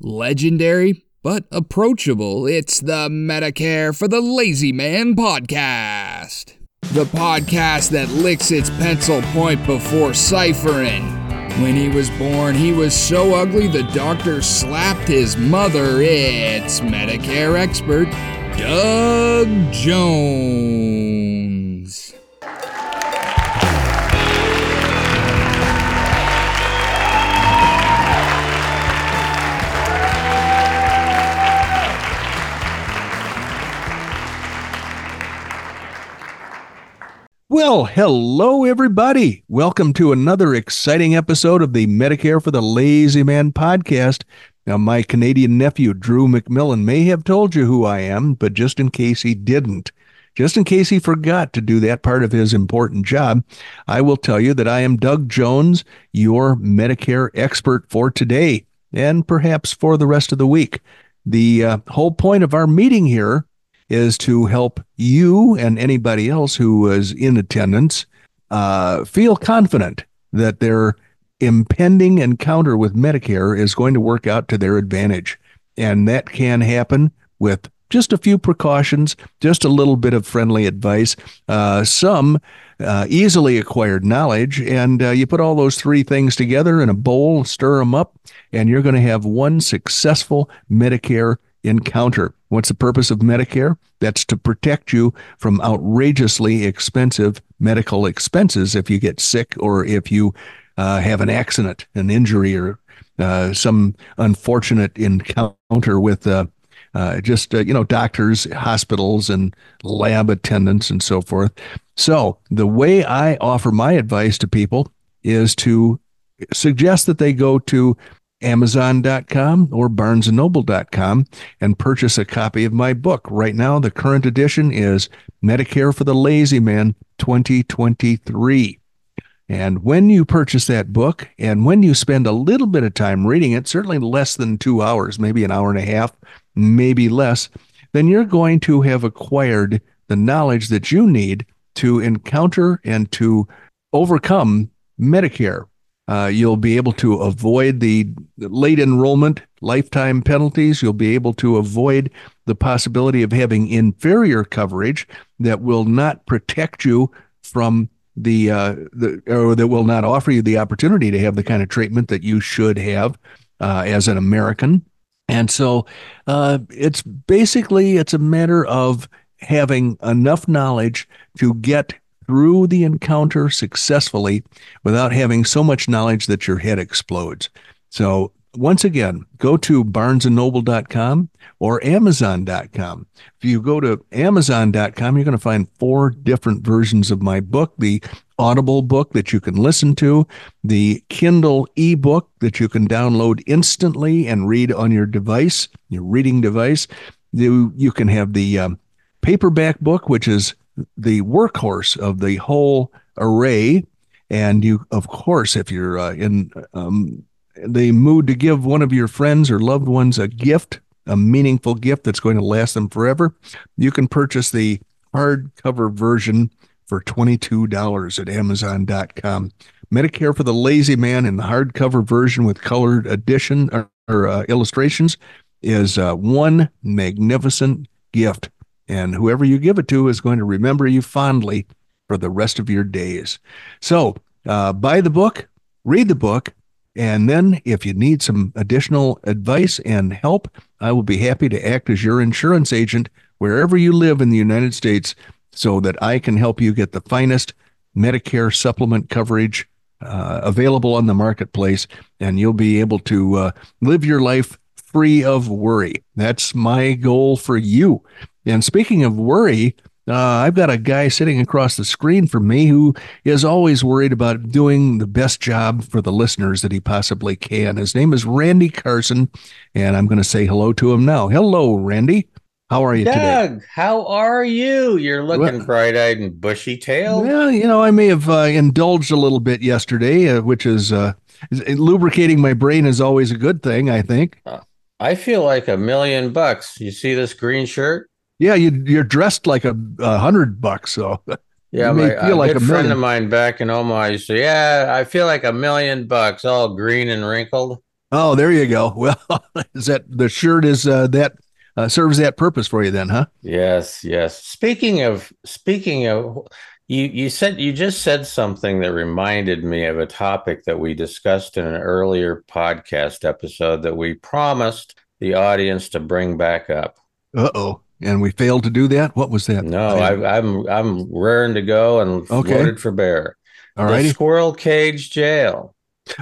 Legendary, but approachable, it's the Medicare for the Lazy Man podcast. The podcast that licks its pencil point before ciphering. When he was born, he was so ugly the doctor slapped his mother. It's Medicare expert Doug Jones. Well, hello, everybody. Welcome to another exciting episode of the Medicare for the Lazy Man podcast. Now, my Canadian nephew, Drew McMillan, may have told you who I am, but just in case he didn't, just in case he forgot to do that part of his important job, I will tell you that I am Doug Jones, your Medicare expert for today and perhaps for the rest of the week. The uh, whole point of our meeting here is to help you and anybody else who is in attendance uh, feel confident that their impending encounter with Medicare is going to work out to their advantage. And that can happen with just a few precautions, just a little bit of friendly advice, uh, some uh, easily acquired knowledge. And uh, you put all those three things together in a bowl, stir them up, and you're going to have one successful Medicare encounter. What's the purpose of Medicare? That's to protect you from outrageously expensive medical expenses if you get sick or if you uh, have an accident, an injury, or uh, some unfortunate encounter with uh, uh just uh, you know doctors, hospitals, and lab attendants and so forth. So the way I offer my advice to people is to suggest that they go to Amazon.com or BarnesandNoble.com and purchase a copy of my book. Right now, the current edition is Medicare for the Lazy Man 2023. And when you purchase that book and when you spend a little bit of time reading it, certainly less than two hours, maybe an hour and a half, maybe less, then you're going to have acquired the knowledge that you need to encounter and to overcome Medicare uh, you'll be able to avoid the late enrollment lifetime penalties. You'll be able to avoid the possibility of having inferior coverage that will not protect you from the, uh, the or that will not offer you the opportunity to have the kind of treatment that you should have uh, as an American. And so uh, it's basically it's a matter of having enough knowledge to get through the encounter successfully without having so much knowledge that your head explodes. So, once again, go to barnesandnoble.com or amazon.com. If you go to amazon.com, you're going to find four different versions of my book the Audible book that you can listen to, the Kindle ebook that you can download instantly and read on your device, your reading device. You, you can have the um, paperback book, which is the workhorse of the whole array. And you, of course, if you're uh, in um, the mood to give one of your friends or loved ones a gift, a meaningful gift that's going to last them forever, you can purchase the hardcover version for $22 at Amazon.com. Medicare for the Lazy Man in the hardcover version with colored edition or, or uh, illustrations is uh, one magnificent gift and whoever you give it to is going to remember you fondly for the rest of your days. So, uh, buy the book, read the book, and then if you need some additional advice and help, I will be happy to act as your insurance agent wherever you live in the United States so that I can help you get the finest Medicare supplement coverage uh, available on the marketplace, and you'll be able to uh, live your life free of worry. That's my goal for you. And speaking of worry, Uh, I've got a guy sitting across the screen from me who is always worried about doing the best job for the listeners that he possibly can. His name is Randy Carson, and I'm going to say hello to him now. Hello, Randy. How are you Doug, today? how are you? You're looking Well- bright-eyed and bushy-tailed. Well, you know, I may have uh, indulged a little bit yesterday, uh, which is, uh, is lubricating my brain is always a good thing, I think. I feel like a million bucks. You see this green shirt? Yeah, you, you're dressed like a, a hundred bucks, so Yeah, You may my feel like a friend of mine back in Omaha used to. Yeah, I feel like a million bucks, all green and wrinkled. Oh, there you go. Well, is that the shirt is uh, that uh, serves that purpose for you then, huh? Yes, yes. Speaking of speaking of you you said you just said something that reminded me of a topic that we discussed in an earlier podcast episode that we promised the audience to bring back up. Uh oh. And we failed to do that. What was that? No, I- I, I'm I'm raring to go and Okay. loaded for bear. all righty. squirrel cage jail.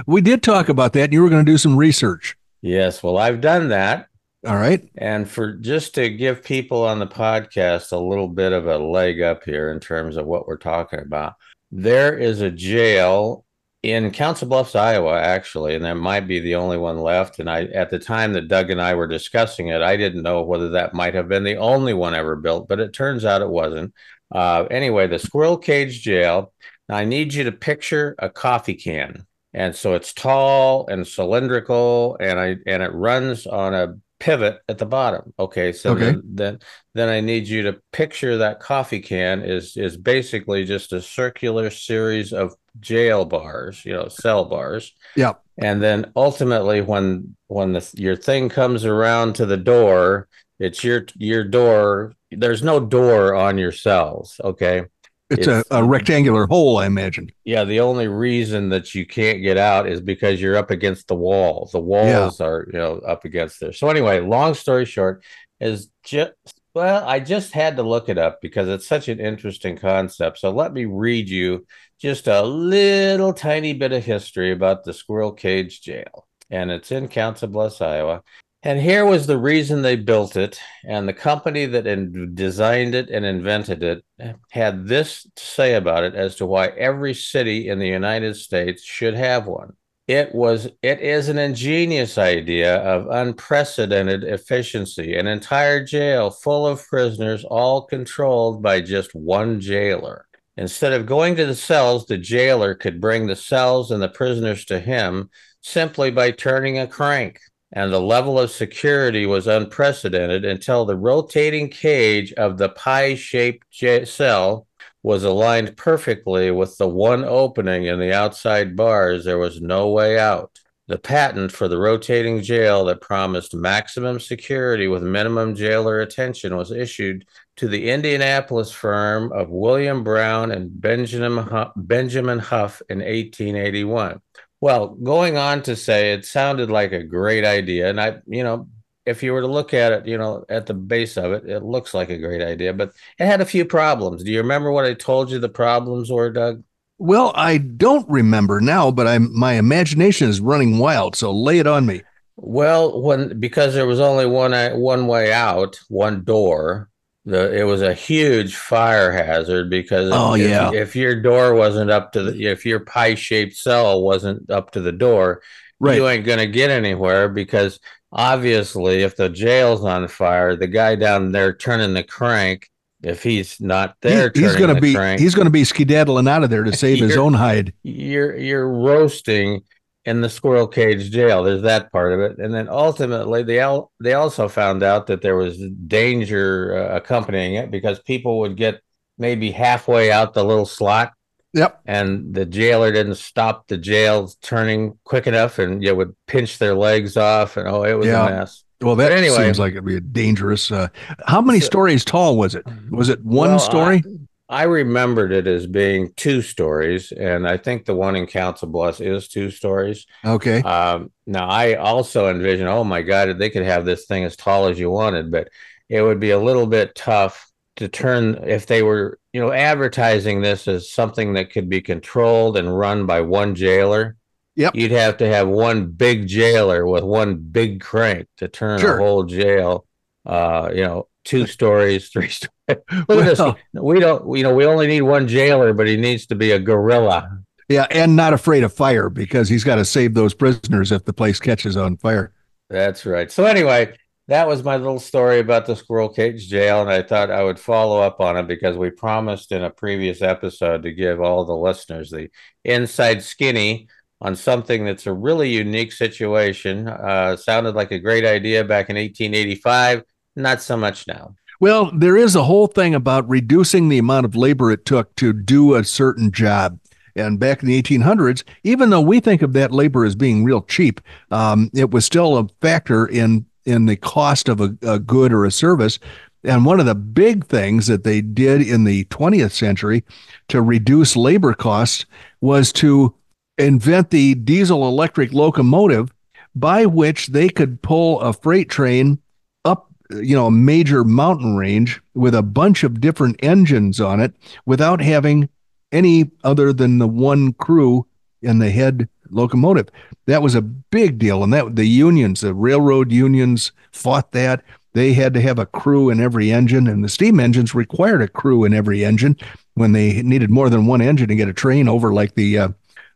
We did talk about that. You were going to do some research. Yes, well, I've done that, All right. and for just to give people on the podcast a little bit of a leg up here in terms of what we're talking about, there is a jail in Council Bluffs, Iowa, actually, and that might be the only one left. And I, at the time that Doug and I were discussing it, I didn't know whether that might have been the only one ever built, but it turns out it wasn't. Uh, anyway, the Squirrel Cage Jail. Now, I need you to picture a coffee can, and so it's tall and cylindrical, and I and it runs on a pivot at the bottom. Okay, so Okay. Then, then then I need you to picture that coffee can is is basically just a circular series of jail bars, you know, cell bars. Yeah. And then ultimately, when when the your thing comes around to the door, it's your your door. There's no door on your cells. Okay. It's, It's- a, a rectangular hole, I imagine. Yeah, the only reason that you can't get out is because you're up against the wall. The walls are, you know, up against there. So anyway, long story short, is just well, I just had to look it up because it's such an interesting concept. So let me read you just a little tiny bit of history about the Squirrel Cage Jail. And it's in Council Bluffs, Iowa. And here was the reason they built it. And the company that in- designed it and invented it had this to say about it as to why every city in the United States should have one. It was it is an ingenious idea of unprecedented efficiency, an entire jail full of prisoners all controlled by just one jailer. Instead of going to the cells, the jailer could bring the cells and the prisoners to him simply by turning a crank. And the level of security was unprecedented until the rotating cage of the pie shaped j- cell was aligned perfectly with the one opening in the outside bars. There was no way out. The patent for the rotating jail that promised maximum security with minimum jailer attention was issued to the Indianapolis firm of William Brown and Benjamin Huff, Benjamin Huff in 1881. Well, going on to say it sounded like a great idea. And I, you know, if you were to look at it, you know, at the base of it, it looks like a great idea, but it had a few problems. Do you remember what I told you the problems were, Doug? Well, I don't remember now, but I'm my imagination is running wild. So lay it on me. Well, when because there was only one uh, one way out, one door. The it was a huge fire hazard because Oh, if, yeah. if your door wasn't up to the if your pie shaped cell wasn't up to the door, Right. you ain't gonna get anywhere because obviously if the jail's on fire, the guy down there turning the crank, if he's not there, He- he's going to the be crank, he's going to be skedaddling out of there to save his own hide. you're you're roasting in the squirrel cage jail. There's that part of it, and then ultimately they al- they also found out that there was danger uh, accompanying it because people would get maybe halfway out the little slot, Yep. and the jailer didn't stop the jail turning quick enough, and you would pinch their legs off, and oh, it was Yeah. a mess. Well, that But anyway- seems like it'd be a dangerous. Uh, how many stories tall was it? Was it one Well, story? I remembered it as being two stories, and I think the one in Council Bluffs is two stories. okay. Um, now, I also envision, oh my God, they could have this thing as tall as you wanted, but it would be a little bit tough to turn if they were, you know, advertising this as something that could be controlled and run by one jailer. Yep. You'd have to have one big jailer with one big crank to turn Sure. a whole jail. Uh, you know, two stories, three stories. Look well, at this. We don't, you know, we only need one jailer, but he needs to be a gorilla. Yeah, and not afraid of fire because he's got to save those prisoners if the place catches on fire. That's right. So anyway, that was my little story about the squirrel cage jail, and I thought I would follow up on it because we promised in a previous episode to give all the listeners the inside skinny on something that's a really unique situation. Uh, sounded like a great idea back in 1885, not so much now. Well, there is a whole thing about reducing the amount of labor it took to do a certain job. And back in the 1800s, even though we think of that labor as being real cheap, um, it was still a factor in in the cost of a, a good or a service. And one of the big things that they did in the 20th century to reduce labor costs was to invent the diesel electric locomotive by which they could pull a freight train you know, a major mountain range with a bunch of different engines on it without having any other than the one crew in the head locomotive. That was a big deal. And that the unions, the railroad unions fought that. They had to have a crew in every engine, and the steam engines required a crew in every engine when they needed more than one engine to get a train over, like the uh,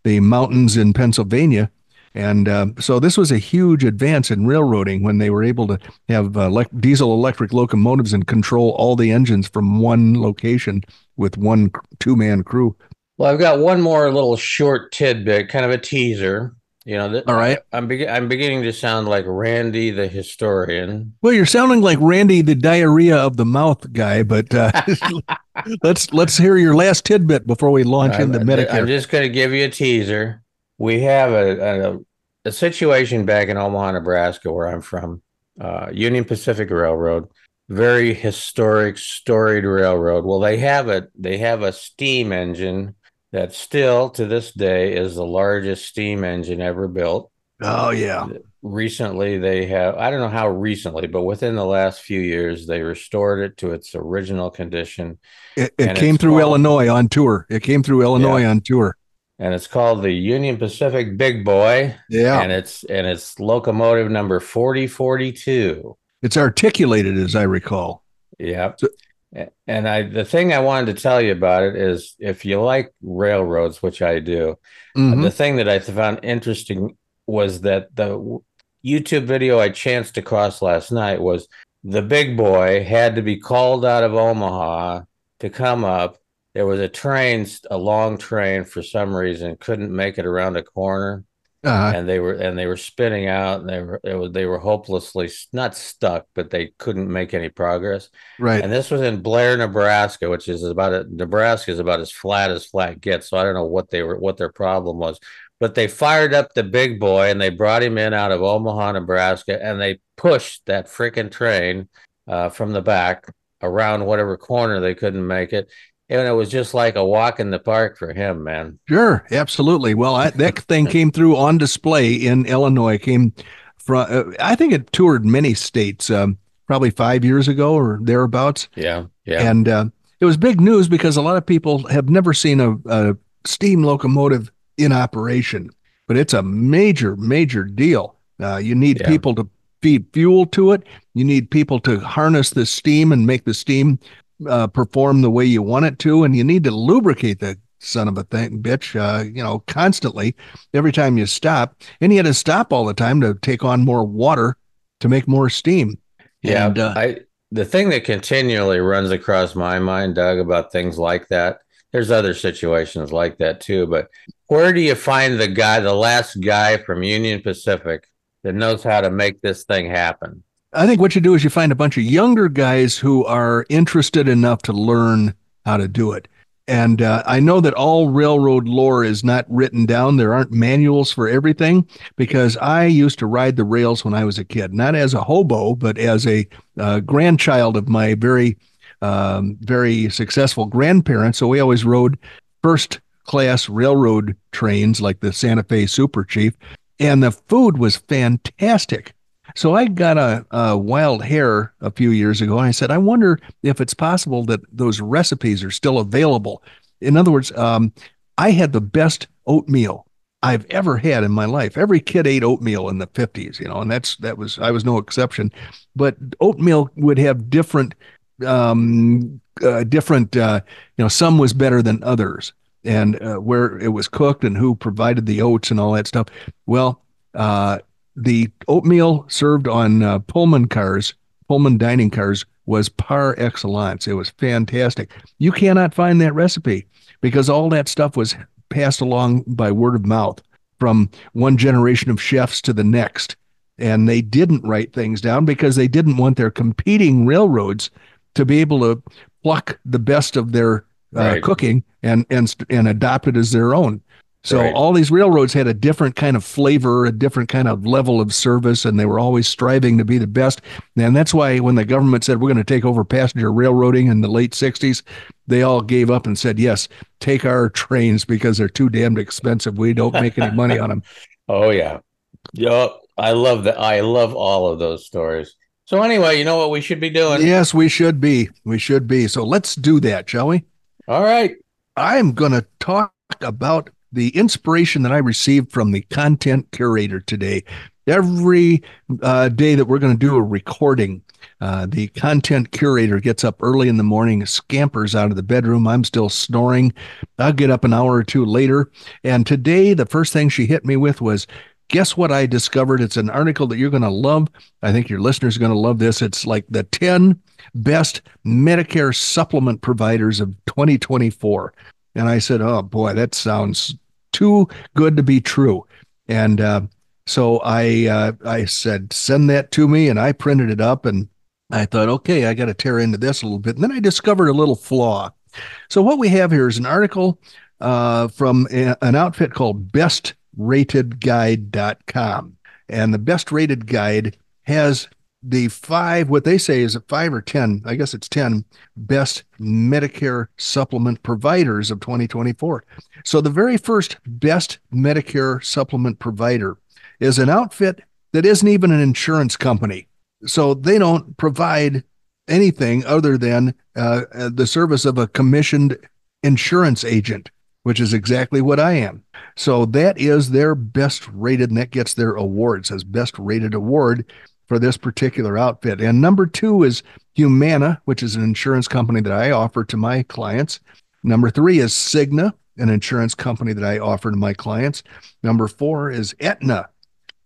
the mountains in Pennsylvania. And uh, so this was a huge advance in railroading when they were able to have uh, le- diesel electric locomotives and control all the engines from one location with one two man crew. Well, I've got one more little short tidbit, kind of a teaser. You know, th- all right. I, am be- I'm beginning to sound like Randy the historian. Well, you're sounding like Randy the diarrhea of the mouth guy, but uh, let's let's hear your last tidbit before we launch into Medicare. I'm just going to give you a teaser. We have a, a, a situation back in Omaha, Nebraska, where I'm from, uh, Union Pacific Railroad very historic storied railroad well they have a they have a steam engine that still to this day is the largest steam engine ever built. Oh yeah. Recently they have I don't know how recently, but within the last few years they restored it to its original condition. It, it came through called, Illinois on tour. It came through Illinois yeah. on tour. And it's called the Union Pacific Big Boy. Yeah. And it's and it's locomotive number 4042. It's articulated as I recall. Yeah. So, and I the thing I wanted to tell you about it is if you like railroads, which I do, mm-hmm. the thing that I found interesting was that the YouTube video I chanced across last night was the big boy had to be called out of Omaha to come up. There was a train, a long train for some reason, couldn't make it around a corner. Uh-huh. and they were and they were spinning out and they were it was they were hopelessly not stuck but they couldn't make any progress. Right. And this was in blair nebraska which is about a, nebraska is about as flat as flat gets so i don't know what they were what their problem was. But they fired up the big boy and they brought him in out of omaha nebraska and they pushed that freaking train uh, from the back around whatever corner they couldn't make it and it was just like a walk in the park for him, man. Sure, absolutely. Well, I, that thing came through on display in Illinois. Came from, uh, I think it toured many states, um, probably five years ago or thereabouts. Yeah, yeah. And uh, it was big news because a lot of people have never seen a, a steam locomotive in operation, but it's a major, major deal. Uh, you need yeah. people to feed fuel to it. You need people to harness the steam and make the steam uh, perform the way you want it to, and you need to lubricate the son of a thing, bitch, uh, you know, constantly every time you stop. And you had to stop all the time to take on more water to make more steam. Yeah, and, uh, I the thing that continually runs across my mind, Doug, about things like that. There's other situations like that too, but where do you find the guy, the last guy from Union Pacific that knows how to make this thing happen? I think what you do is you find a bunch of younger guys who are interested enough to learn how to do it. And uh, I know that all railroad lore is not written down. There aren't manuals for everything because I used to ride the rails when I was a kid, not as a hobo, but as a uh, grandchild of my very, um, very successful grandparents. So we always rode first class railroad trains like the Santa Fe Super Chief. And the food was fantastic. So I got a, a, wild hair a few years ago. I said, I wonder if it's possible that those recipes are still available. In other words, um, I had the best oatmeal I've ever had in my life. Every kid ate oatmeal in the 50s, you know, and that's that was I was no exception. But oatmeal would have different um, uh, different, uh, you know, some was better than others, and uh, where it was cooked and who provided the oats and all that stuff. Well, uh, the oatmeal served on uh, Pullman cars, Pullman dining cars, was par excellence. It was fantastic. You cannot find that recipe because all that stuff was passed along by word of mouth from one generation of chefs to the next. And they didn't write things down because they didn't want their competing railroads to be able to pluck the best of their uh, right. cooking and and and adopt it as their own. So right. all these railroads had a different kind of flavor, a different kind of level of service, and they were always striving to be the best. And that's why when the government said we're going to take over passenger railroading in the late '60s, they all gave up and said, "Yes, take our trains because they're too damned expensive. We don't make any money on them." oh yeah, yeah. I love that. I love all of those stories. So anyway, you know what we should be doing? Yes, we should be. We should be. So let's do that, shall we? All right. I'm going to talk about the inspiration that I received from the content curator today. Every uh, day that we're going to do a recording, uh, the content curator gets up early in the morning, scampers out of the bedroom. I'm still snoring. I'll get up an hour or two later. And today, the first thing she hit me with was, Guess what I discovered? It's an article that you're going to love. I think your listeners are going to love this. It's like the 10 best Medicare supplement providers of 2024. And I said, Oh boy, that sounds too good to be true. And uh, so I uh, I said, send that to me, and I printed it up, and I thought, okay, I got to tear into this a little bit. And then I discovered a little flaw. So what we have here is an article uh, from a, an outfit called BestRatedGuide.com, and the Best Rated Guide has the five, what they say is five or 10, I guess it's 10 best Medicare supplement providers of 2024. So the very first best Medicare supplement provider is an outfit that isn't even an insurance company. So they don't provide anything other than uh, the service of a commissioned insurance agent, which is exactly what I am. So that is their best rated, and that gets their awards as best rated award for this particular outfit. And number two is Humana, which is an insurance company that I offer to my clients. Number three is Cigna, an insurance company that I offer to my clients. Number four is Aetna,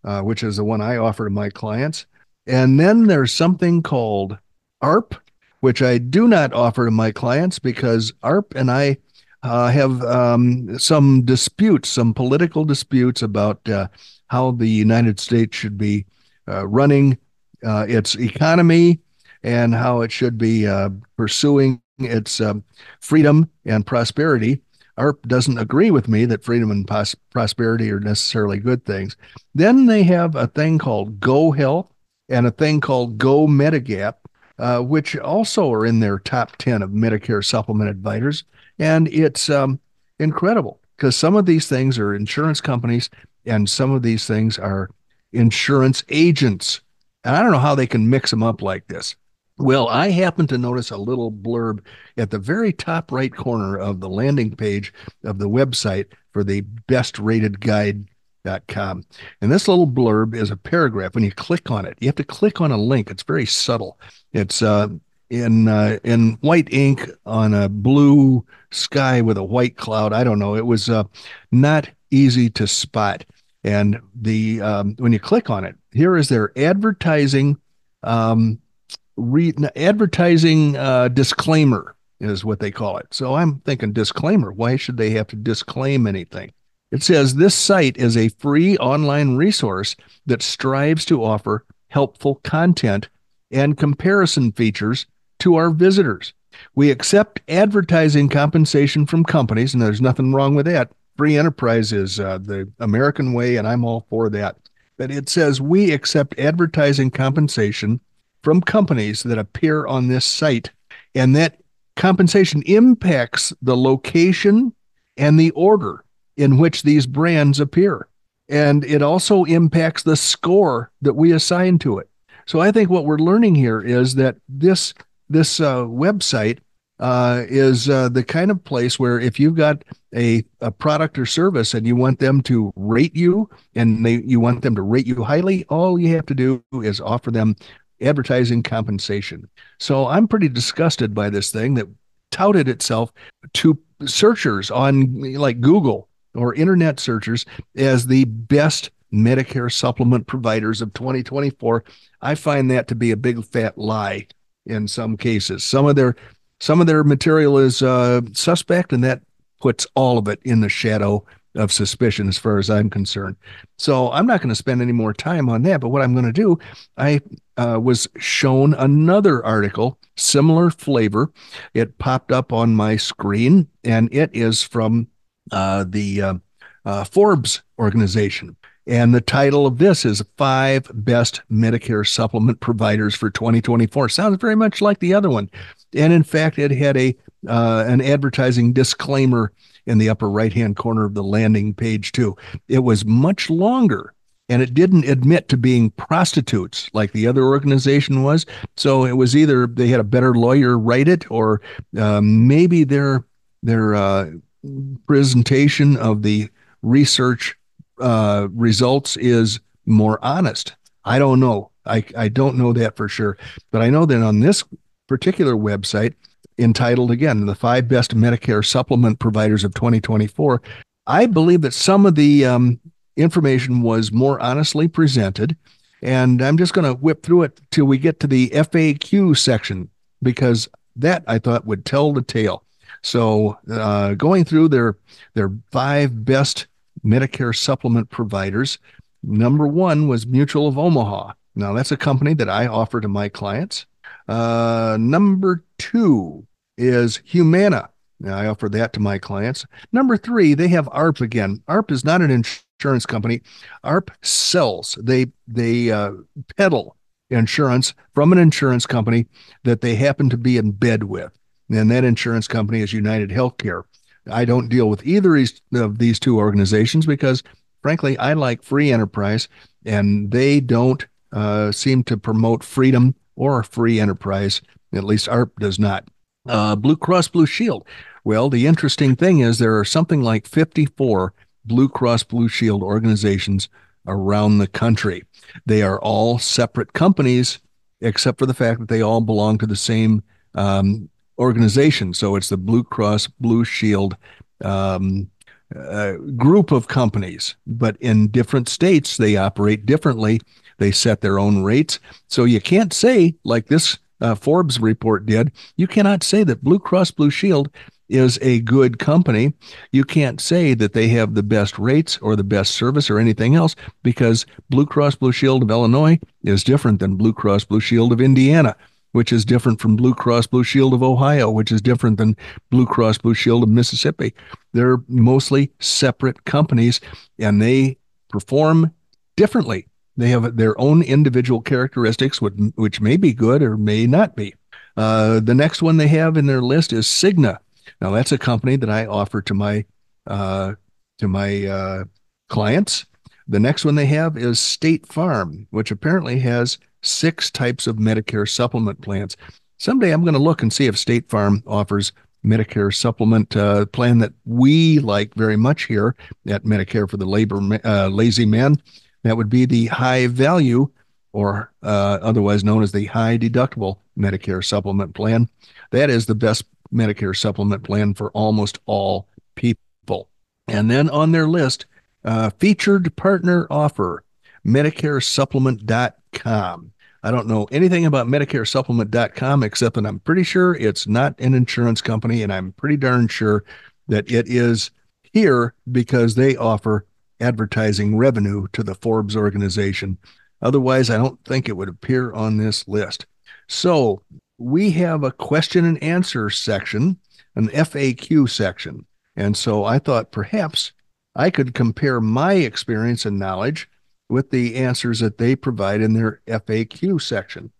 uh, which is the one I offer to my clients. And then there's something called AARP, which I do not offer to my clients because AARP and I uh, have um, some disputes, some political disputes about uh, how the United States should be running uh, its economy and how it should be uh, pursuing its um, freedom and prosperity. AARP doesn't agree with me that freedom and pos- prosperity are necessarily good things. Then they have a thing called Go Health and a thing called Go Medigap, uh, which also are in their top 10 of Medicare supplement advisors. And it's um, incredible because some of these things are insurance companies and some of these things are insurance agents. And I don't know how they can mix them up like this. Well, I happen to notice a little blurb at the very top right corner of the landing page of the website for the best rated guide.com. And this little blurb is a paragraph. When you click on it, you have to click on a link. It's very subtle. It's uh, in uh, in white ink on a blue sky with a white cloud. I don't know. It was uh, not easy to spot. And the um, when you click on it, here is their advertising um, re- advertising uh, disclaimer is what they call it. So I'm thinking disclaimer. Why should they have to disclaim anything? It says this site is a free online resource that strives to offer helpful content and comparison features to our visitors. We accept advertising compensation from companies, and there's nothing wrong with that, free enterprise is uh, the American way, and I'm all for that. But it says we accept advertising compensation from companies that appear on this site, and that compensation impacts the location and the order in which these brands appear. And it also impacts the score that we assign to it. So I think what we're learning here is that this this uh, website uh, is uh, the kind of place where if you've got a, a product or service and you want them to rate you and they you want them to rate you highly, all you have to do is offer them advertising compensation. So I'm pretty disgusted by this thing that touted itself to searchers on like Google or internet searchers as the best Medicare supplement providers of 2024. I find that to be a big fat lie in some cases. Some of their some of their material is uh, suspect, and that puts all of it in the shadow of suspicion as far as I'm concerned. So I'm not going to spend any more time on that. But what I'm going to do, I uh, was shown another article, similar flavor. It popped up on my screen, and it is from uh, the uh, uh Forbes organization. And the title of this is Five Best Medicare Supplement Providers for 2024. Sounds very much like the other one. And in fact, it had a uh, an advertising disclaimer in the upper right hand corner of the landing page, too. It was much longer and it didn't admit to being prostitutes like the other organization was. So it was either they had a better lawyer write it, or um, maybe their their uh, presentation of the research uh, results is more honest. I don't know. I, I don't know that for sure, but I know that on this particular website, entitled again, The Five Best Medicare Supplement Providers of 2024. I believe that some of the um, information was more honestly presented. And I'm just going to whip through it till we get to the FAQ section because that I thought would tell the tale. So, uh, going through their their five best Medicare supplement providers, number one was Mutual of Omaha. Now, that's a company that I offer to my clients. Uh, number two is Humana. Now, I offer that to my clients. Number three, they have AARP again. AARP is not an insurance company. AARP sells. They they uh, peddle insurance from an insurance company that they happen to be in bed with, and that insurance company is United Healthcare. I don't deal with either of these two organizations because, frankly, I like free enterprise, and they don't uh, seem to promote freedom or free enterprise. At least AARP does not. Uh, Blue Cross Blue Shield. Well, the interesting thing is there are something like 54 Blue Cross Blue Shield organizations around the country. They are all separate companies, except for the fact that they all belong to the same um, organization. So it's the Blue Cross Blue Shield um, uh, group of companies, but in different states, they operate differently. They set their own rates. So you can't say, like this uh, Forbes report did, you cannot say that Blue Cross Blue Shield is a good company. You can't say that they have the best rates or the best service or anything else because Blue Cross Blue Shield of Illinois is different than Blue Cross Blue Shield of Indiana, which is different from Blue Cross Blue Shield of Ohio, which is different than Blue Cross Blue Shield of Mississippi. They're mostly separate companies and they perform differently. They have their own individual characteristics, which may be good or may not be. Uh, the next one they have in their list is Cigna. Now that's a company that I offer to my uh, to my uh, clients. The next one they have is State Farm, which apparently has six types of Medicare supplement plans. Someday I'm going to look and see if State Farm offers Medicare supplement uh, plan that we like very much here at Medicare for the Labor uh, Lazy Man. That would be the high value, or uh, otherwise known as the high deductible Medicare supplement plan. That is the best Medicare supplement plan for almost all people. And then on their list, uh, featured partner offer, MedicareSupplement.com. I don't know anything about MedicareSupplement.com except that I'm pretty sure it's not an insurance company, and I'm pretty darn sure that it is here because they offer advertising revenue to the Forbes organization. Otherwise, I don't think it would appear on this list. So we have a question and answer section, an FAQ section. And so I thought perhaps I could compare my experience and knowledge with the answers that they provide in their FAQ section.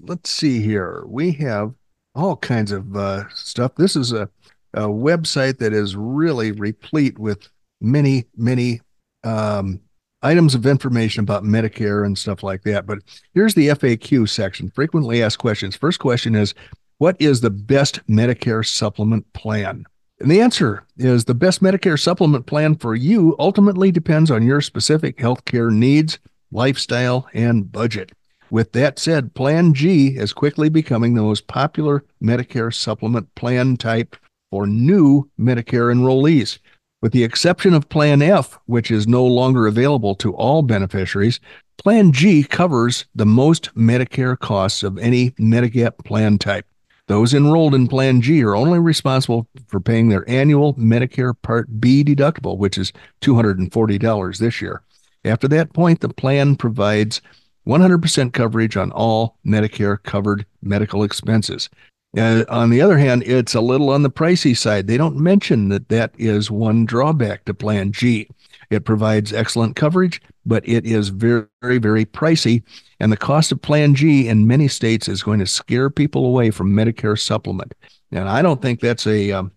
Let's see here. We have all kinds of uh, stuff. This is a, a website that is really replete with many, many um, items of information about Medicare and stuff like that. But here's the FAQ section frequently asked questions. First question is What is the best Medicare supplement plan? And the answer is the best Medicare supplement plan for you ultimately depends on your specific healthcare needs, lifestyle, and budget. With that said, Plan G is quickly becoming the most popular Medicare supplement plan type for new Medicare enrollees. With the exception of Plan F, which is no longer available to all beneficiaries, Plan G covers the most Medicare costs of any Medigap plan type. Those enrolled in Plan G are only responsible for paying their annual Medicare Part B deductible, which is $240 this year. After that point, the plan provides 100% coverage on all Medicare covered medical expenses. Uh, on the other hand, it's a little on the pricey side. They don't mention that that is one drawback to Plan G. It provides excellent coverage, but it is very, very, very pricey. And the cost of Plan G in many states is going to scare people away from Medicare supplement. And I don't think that's a um,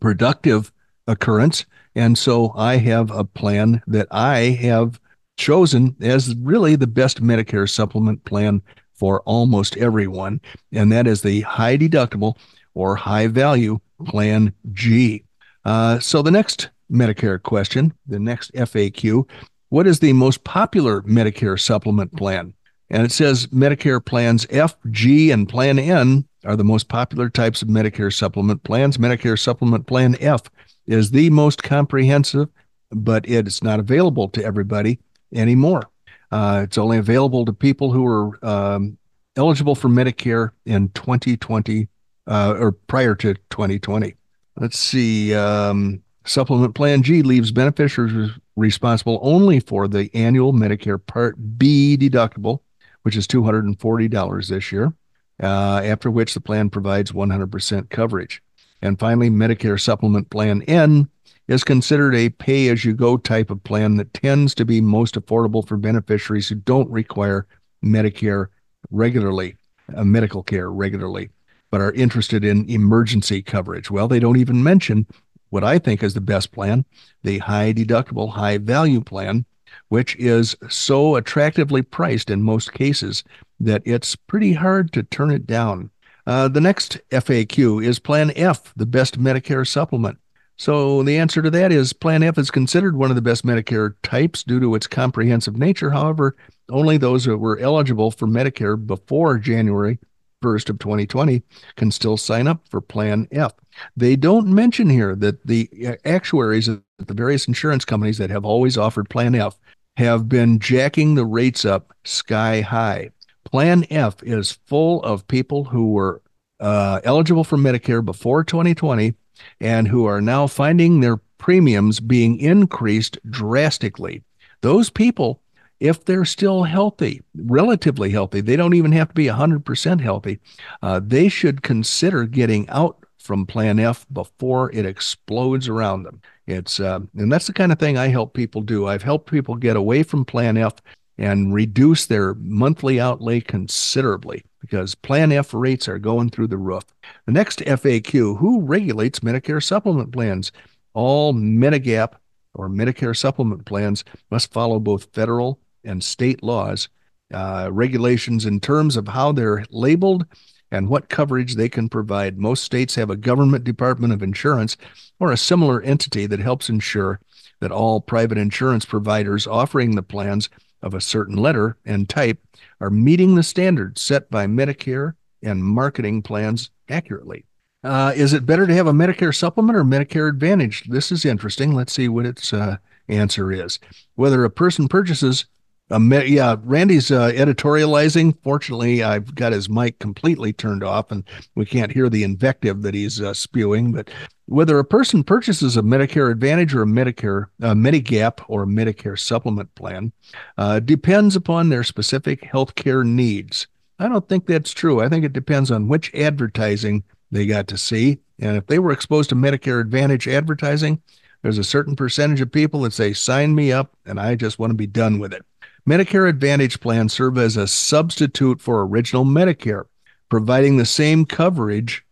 productive occurrence. And so I have a plan that I have chosen as really the best Medicare supplement plan for almost everyone, and that is the high deductible or high value Plan G. Uh, so the next Medicare question, the next FAQ, what is the most popular Medicare supplement plan? And it says Medicare plans F, G, and Plan N are the most popular types of Medicare supplement plans. Medicare supplement plan F is the most comprehensive, but it is not available to everybody anymore. Uh, it's only available to people who are um, eligible for Medicare in 2020 uh, or prior to 2020. Let's see. Um, Supplement Plan G leaves beneficiaries responsible only for the annual Medicare Part B deductible, which is $240 this year, uh, after which the plan provides 100% coverage. And finally, Medicare Supplement Plan N is considered a pay as you go type of plan that tends to be most affordable for beneficiaries who don't require Medicare regularly, uh, medical care regularly, but are interested in emergency coverage. Well, they don't even mention what I think is the best plan, the high deductible, high value plan, which is so attractively priced in most cases that it's pretty hard to turn it down. Uh, the next FAQ is Plan F, the best Medicare supplement. So the answer to that is Plan F is considered one of the best Medicare types due to its comprehensive nature. However, only those who were eligible for Medicare before January 1st of 2020 can still sign up for Plan F. They don't mention here that the uh, actuaries at the various insurance companies that have always offered Plan F have been jacking the rates up sky high. Plan F is full of people who were uh, eligible for Medicare before 2020 and who are now finding their premiums being increased drastically. Those people, if they're still healthy, relatively healthy, they don't even have to be 100% healthy, uh, they should consider getting out from Plan F before it explodes around them. It's uh, and that's the kind of thing I help people do. I've helped people get away from Plan F and reduce their monthly outlay considerably because Plan F rates are going through the roof. The next FAQ Who regulates Medicare supplement plans? All Medigap or Medicare supplement plans must follow both federal and state laws, uh, regulations in terms of how they're labeled and what coverage they can provide. Most states have a government department of insurance or a similar entity that helps ensure that all private insurance providers offering the plans of a certain letter and type are meeting the standards set by Medicare and marketing plans accurately. Uh, is it better to have a Medicare supplement or Medicare Advantage? This is interesting. Let's see what its uh, answer is. Whether a person purchases yeah, Randy's uh, editorializing. Fortunately, I've got his mic completely turned off, and we can't hear the invective that he's uh, spewing. But whether a person purchases a Medicare Advantage or a Medicare uh, Medigap or a Medicare supplement plan uh, depends upon their specific health care needs. I don't think that's true. I think it depends on which advertising they got to see. And if they were exposed to Medicare Advantage advertising, there's a certain percentage of people that say, sign me up and I just want to be done with it. Medicare Advantage plans serve as a substitute for original Medicare, providing the same coverage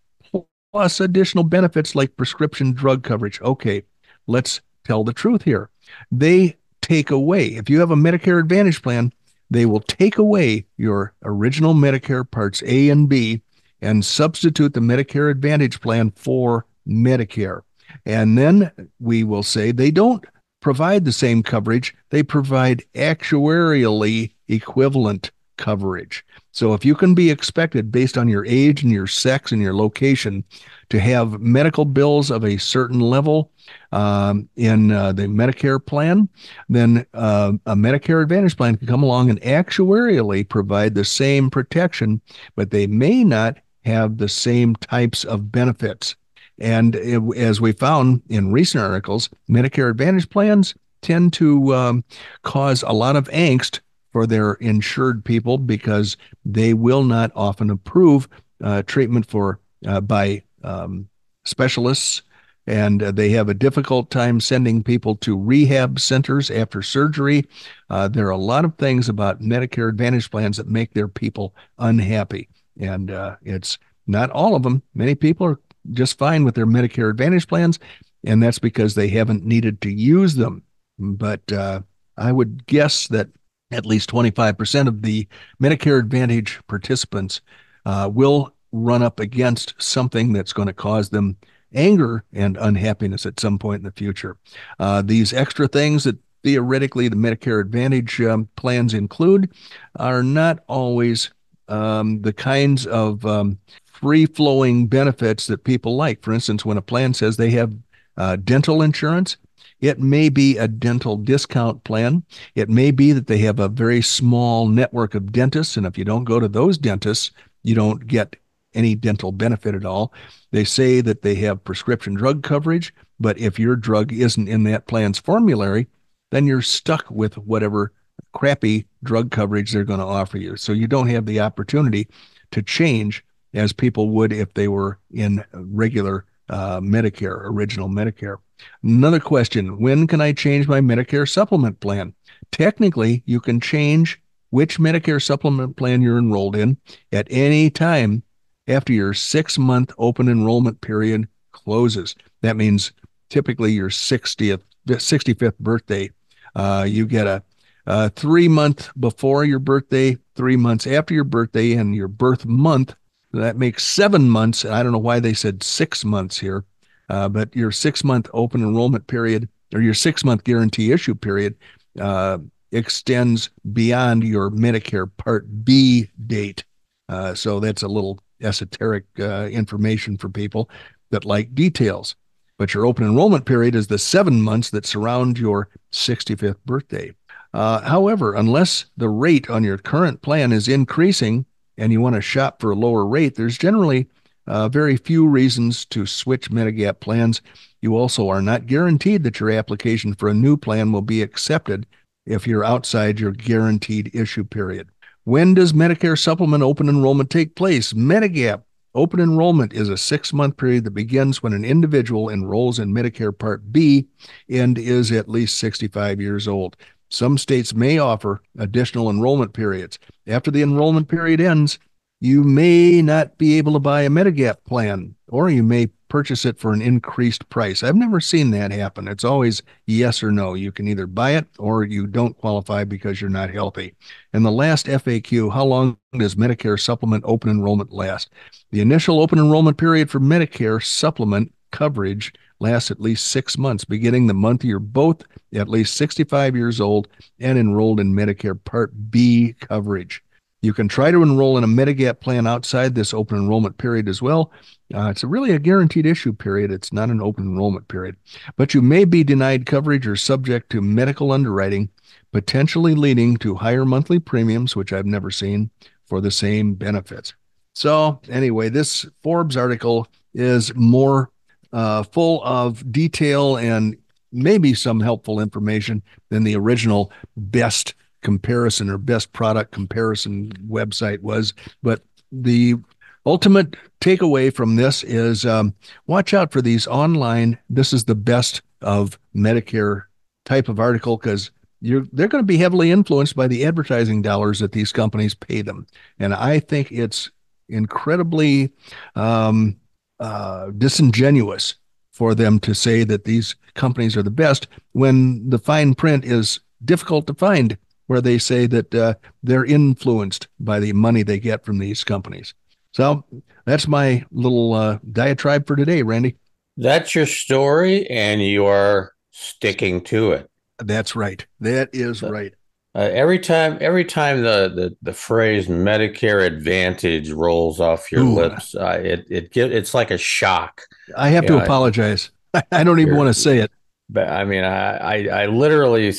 plus additional benefits like prescription drug coverage. Okay, let's tell the truth here. They take away, if you have a Medicare Advantage plan, they will take away your original Medicare Parts A and B and substitute the Medicare Advantage plan for Medicare. And then we will say they don't provide the same coverage, they provide actuarially equivalent coverage. So if you can be expected based on your age and your sex and your location to have medical bills of a certain level um, in uh, the Medicare plan, then uh, a Medicare Advantage plan can come along and actuarially provide the same protection, but they may not have the same types of benefits. And it, as we found in recent articles, Medicare Advantage plans tend to um, cause a lot of angst for their insured people because they will not often approve uh, treatment for uh, by um, specialists and uh, they have a difficult time sending people to rehab centers after surgery. Uh, there are a lot of things about Medicare Advantage plans that make their people unhappy, and uh, it's not all of them. Many people are just fine with their Medicare Advantage plans, and that's because they haven't needed to use them. But uh, I would guess that at least 25% of the Medicare Advantage participants uh, will run up against something that's going to cause them anger and unhappiness at some point in the future. Uh, these extra things that theoretically the Medicare Advantage um, plans include are not always um, the kinds of um, free flowing benefits that people like. For instance, when a plan says they have uh, dental insurance, it may be a dental discount plan. It may be that they have a very small network of dentists. And if you don't go to those dentists, you don't get any dental benefit at all. They say that they have prescription drug coverage, but if your drug isn't in that plan's formulary, then you're stuck with whatever crappy drug coverage they're going to offer you. So you don't have the opportunity to change as people would if they were in regular uh, Medicare, original Medicare. Another question When can I change my Medicare supplement plan? Technically, you can change which Medicare supplement plan you're enrolled in at any time after your six month open enrollment period closes. That means typically your 60th, 65th birthday. Uh, you get a, a three month before your birthday, three months after your birthday, and your birth month. That makes seven months. I don't know why they said six months here, uh, but your six month open enrollment period or your six month guarantee issue period uh, extends beyond your Medicare Part B date. Uh, so that's a little esoteric uh, information for people that like details. But your open enrollment period is the seven months that surround your 65th birthday. Uh, however, unless the rate on your current plan is increasing and you want to shop for a lower rate, there's generally uh, very few reasons to switch Medigap plans. You also are not guaranteed that your application for a new plan will be accepted if you're outside your guaranteed issue period. When does Medicare supplement open enrollment take place? Medigap open enrollment is a six month period that begins when an individual enrolls in Medicare Part B and is at least 65 years old. Some states may offer additional enrollment periods. After the enrollment period ends, you may not be able to buy a Medigap plan, or you may purchase it for an increased price. I've never seen that happen. It's always yes or no. You can either buy it or you don't qualify because you're not healthy. And the last FAQ how long does Medicare supplement open enrollment last? The initial open enrollment period for Medicare supplement coverage lasts at least six months, beginning the month you're both at least 65 years old and enrolled in Medicare Part B coverage. You can try to enroll in a Medigap plan outside this open enrollment period as well. Uh, it's a really a guaranteed issue period. It's not an open enrollment period. But you may be denied coverage or subject to medical underwriting, potentially leading to higher monthly premiums, which I've never seen, for the same benefits. So, anyway, this Forbes article is more uh, full of detail and maybe some helpful information than the original best comparison or best product comparison website was. But the ultimate takeaway from this is um, watch out for these online. This is the best of Medicare type of article because you're they're going to be heavily influenced by the advertising dollars that these companies pay them, and I think it's incredibly um, uh, disingenuous for them to say that these companies are the best when the fine print is difficult to find where they say that uh, they're influenced by the money they get from these companies. So that's my little uh, diatribe for today, Randy. That's your story, and you are sticking to it. That's right. That is right. Uh, every time, every time the, the the phrase Medicare Advantage rolls off your Ooh. lips, uh, it it get, it's like a shock. I have you to know, apologize. I, I don't even want to say it. But I mean, I, I I literally,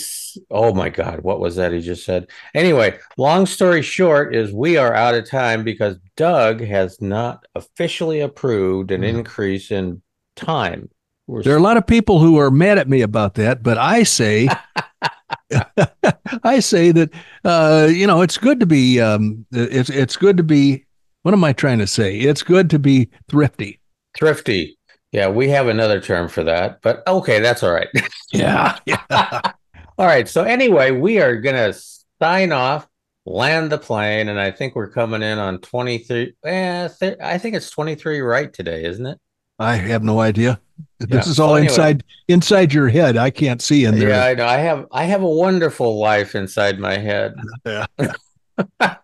oh my God, what was that he just said? Anyway, long story short is we are out of time because Doug has not officially approved an mm. increase in time. We're there are a lot of people who are mad at me about that, but I say I say that uh, you know it's good to be um, it's it's good to be. What am I trying to say? It's good to be thrifty. Thrifty. Yeah, we have another term for that, but okay, that's all right. yeah. yeah. all right. So anyway, we are gonna sign off, land the plane, and I think we're coming in on twenty three. Eh, th- I think it's twenty three right today, isn't it? I have no idea. This yeah. is all anyway, inside inside your head. I can't see in there. Yeah, I know. I have I have a wonderful life inside my head. Yeah.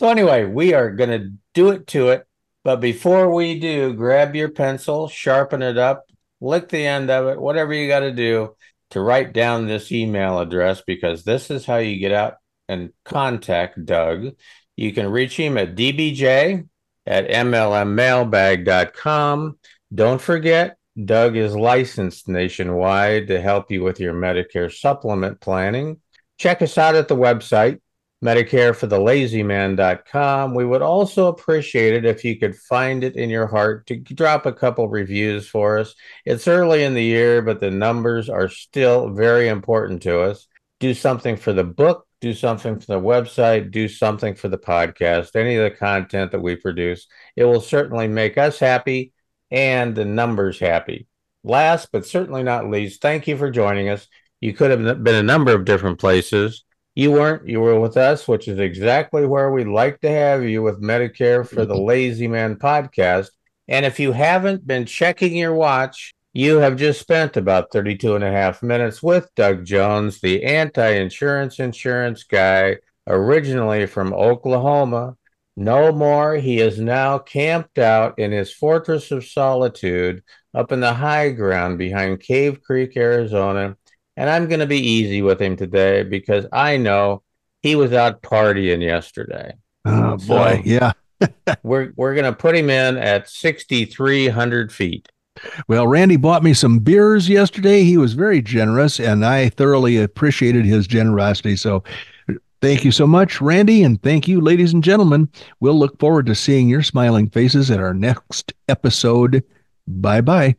so anyway, we are gonna do it to it. But before we do, grab your pencil, sharpen it up, lick the end of it, whatever you got to do to write down this email address because this is how you get out and contact Doug. You can reach him at dbj at mlmmailbag.com. Don't forget, Doug is licensed nationwide to help you with your Medicare supplement planning. Check us out at the website, medicareforthelazyman.com. We would also appreciate it if you could find it in your heart to drop a couple reviews for us. It's early in the year, but the numbers are still very important to us. Do something for the book, do something for the website, do something for the podcast, any of the content that we produce. It will certainly make us happy and the numbers happy. Last but certainly not least, thank you for joining us. You could have been a number of different places. You weren't, you were with us, which is exactly where we'd like to have you with Medicare for the mm-hmm. Lazy Man podcast. And if you haven't been checking your watch, you have just spent about 32 and a half minutes with Doug Jones, the anti insurance insurance guy, originally from Oklahoma, no more. He is now camped out in his fortress of solitude up in the high ground behind Cave Creek, Arizona. And I'm going to be easy with him today because I know he was out partying yesterday. Oh so boy, yeah. we're we're going to put him in at 6300 feet. Well, Randy bought me some beers yesterday. He was very generous and I thoroughly appreciated his generosity. So Thank you so much, Randy, and thank you, ladies and gentlemen. We'll look forward to seeing your smiling faces at our next episode. Bye bye.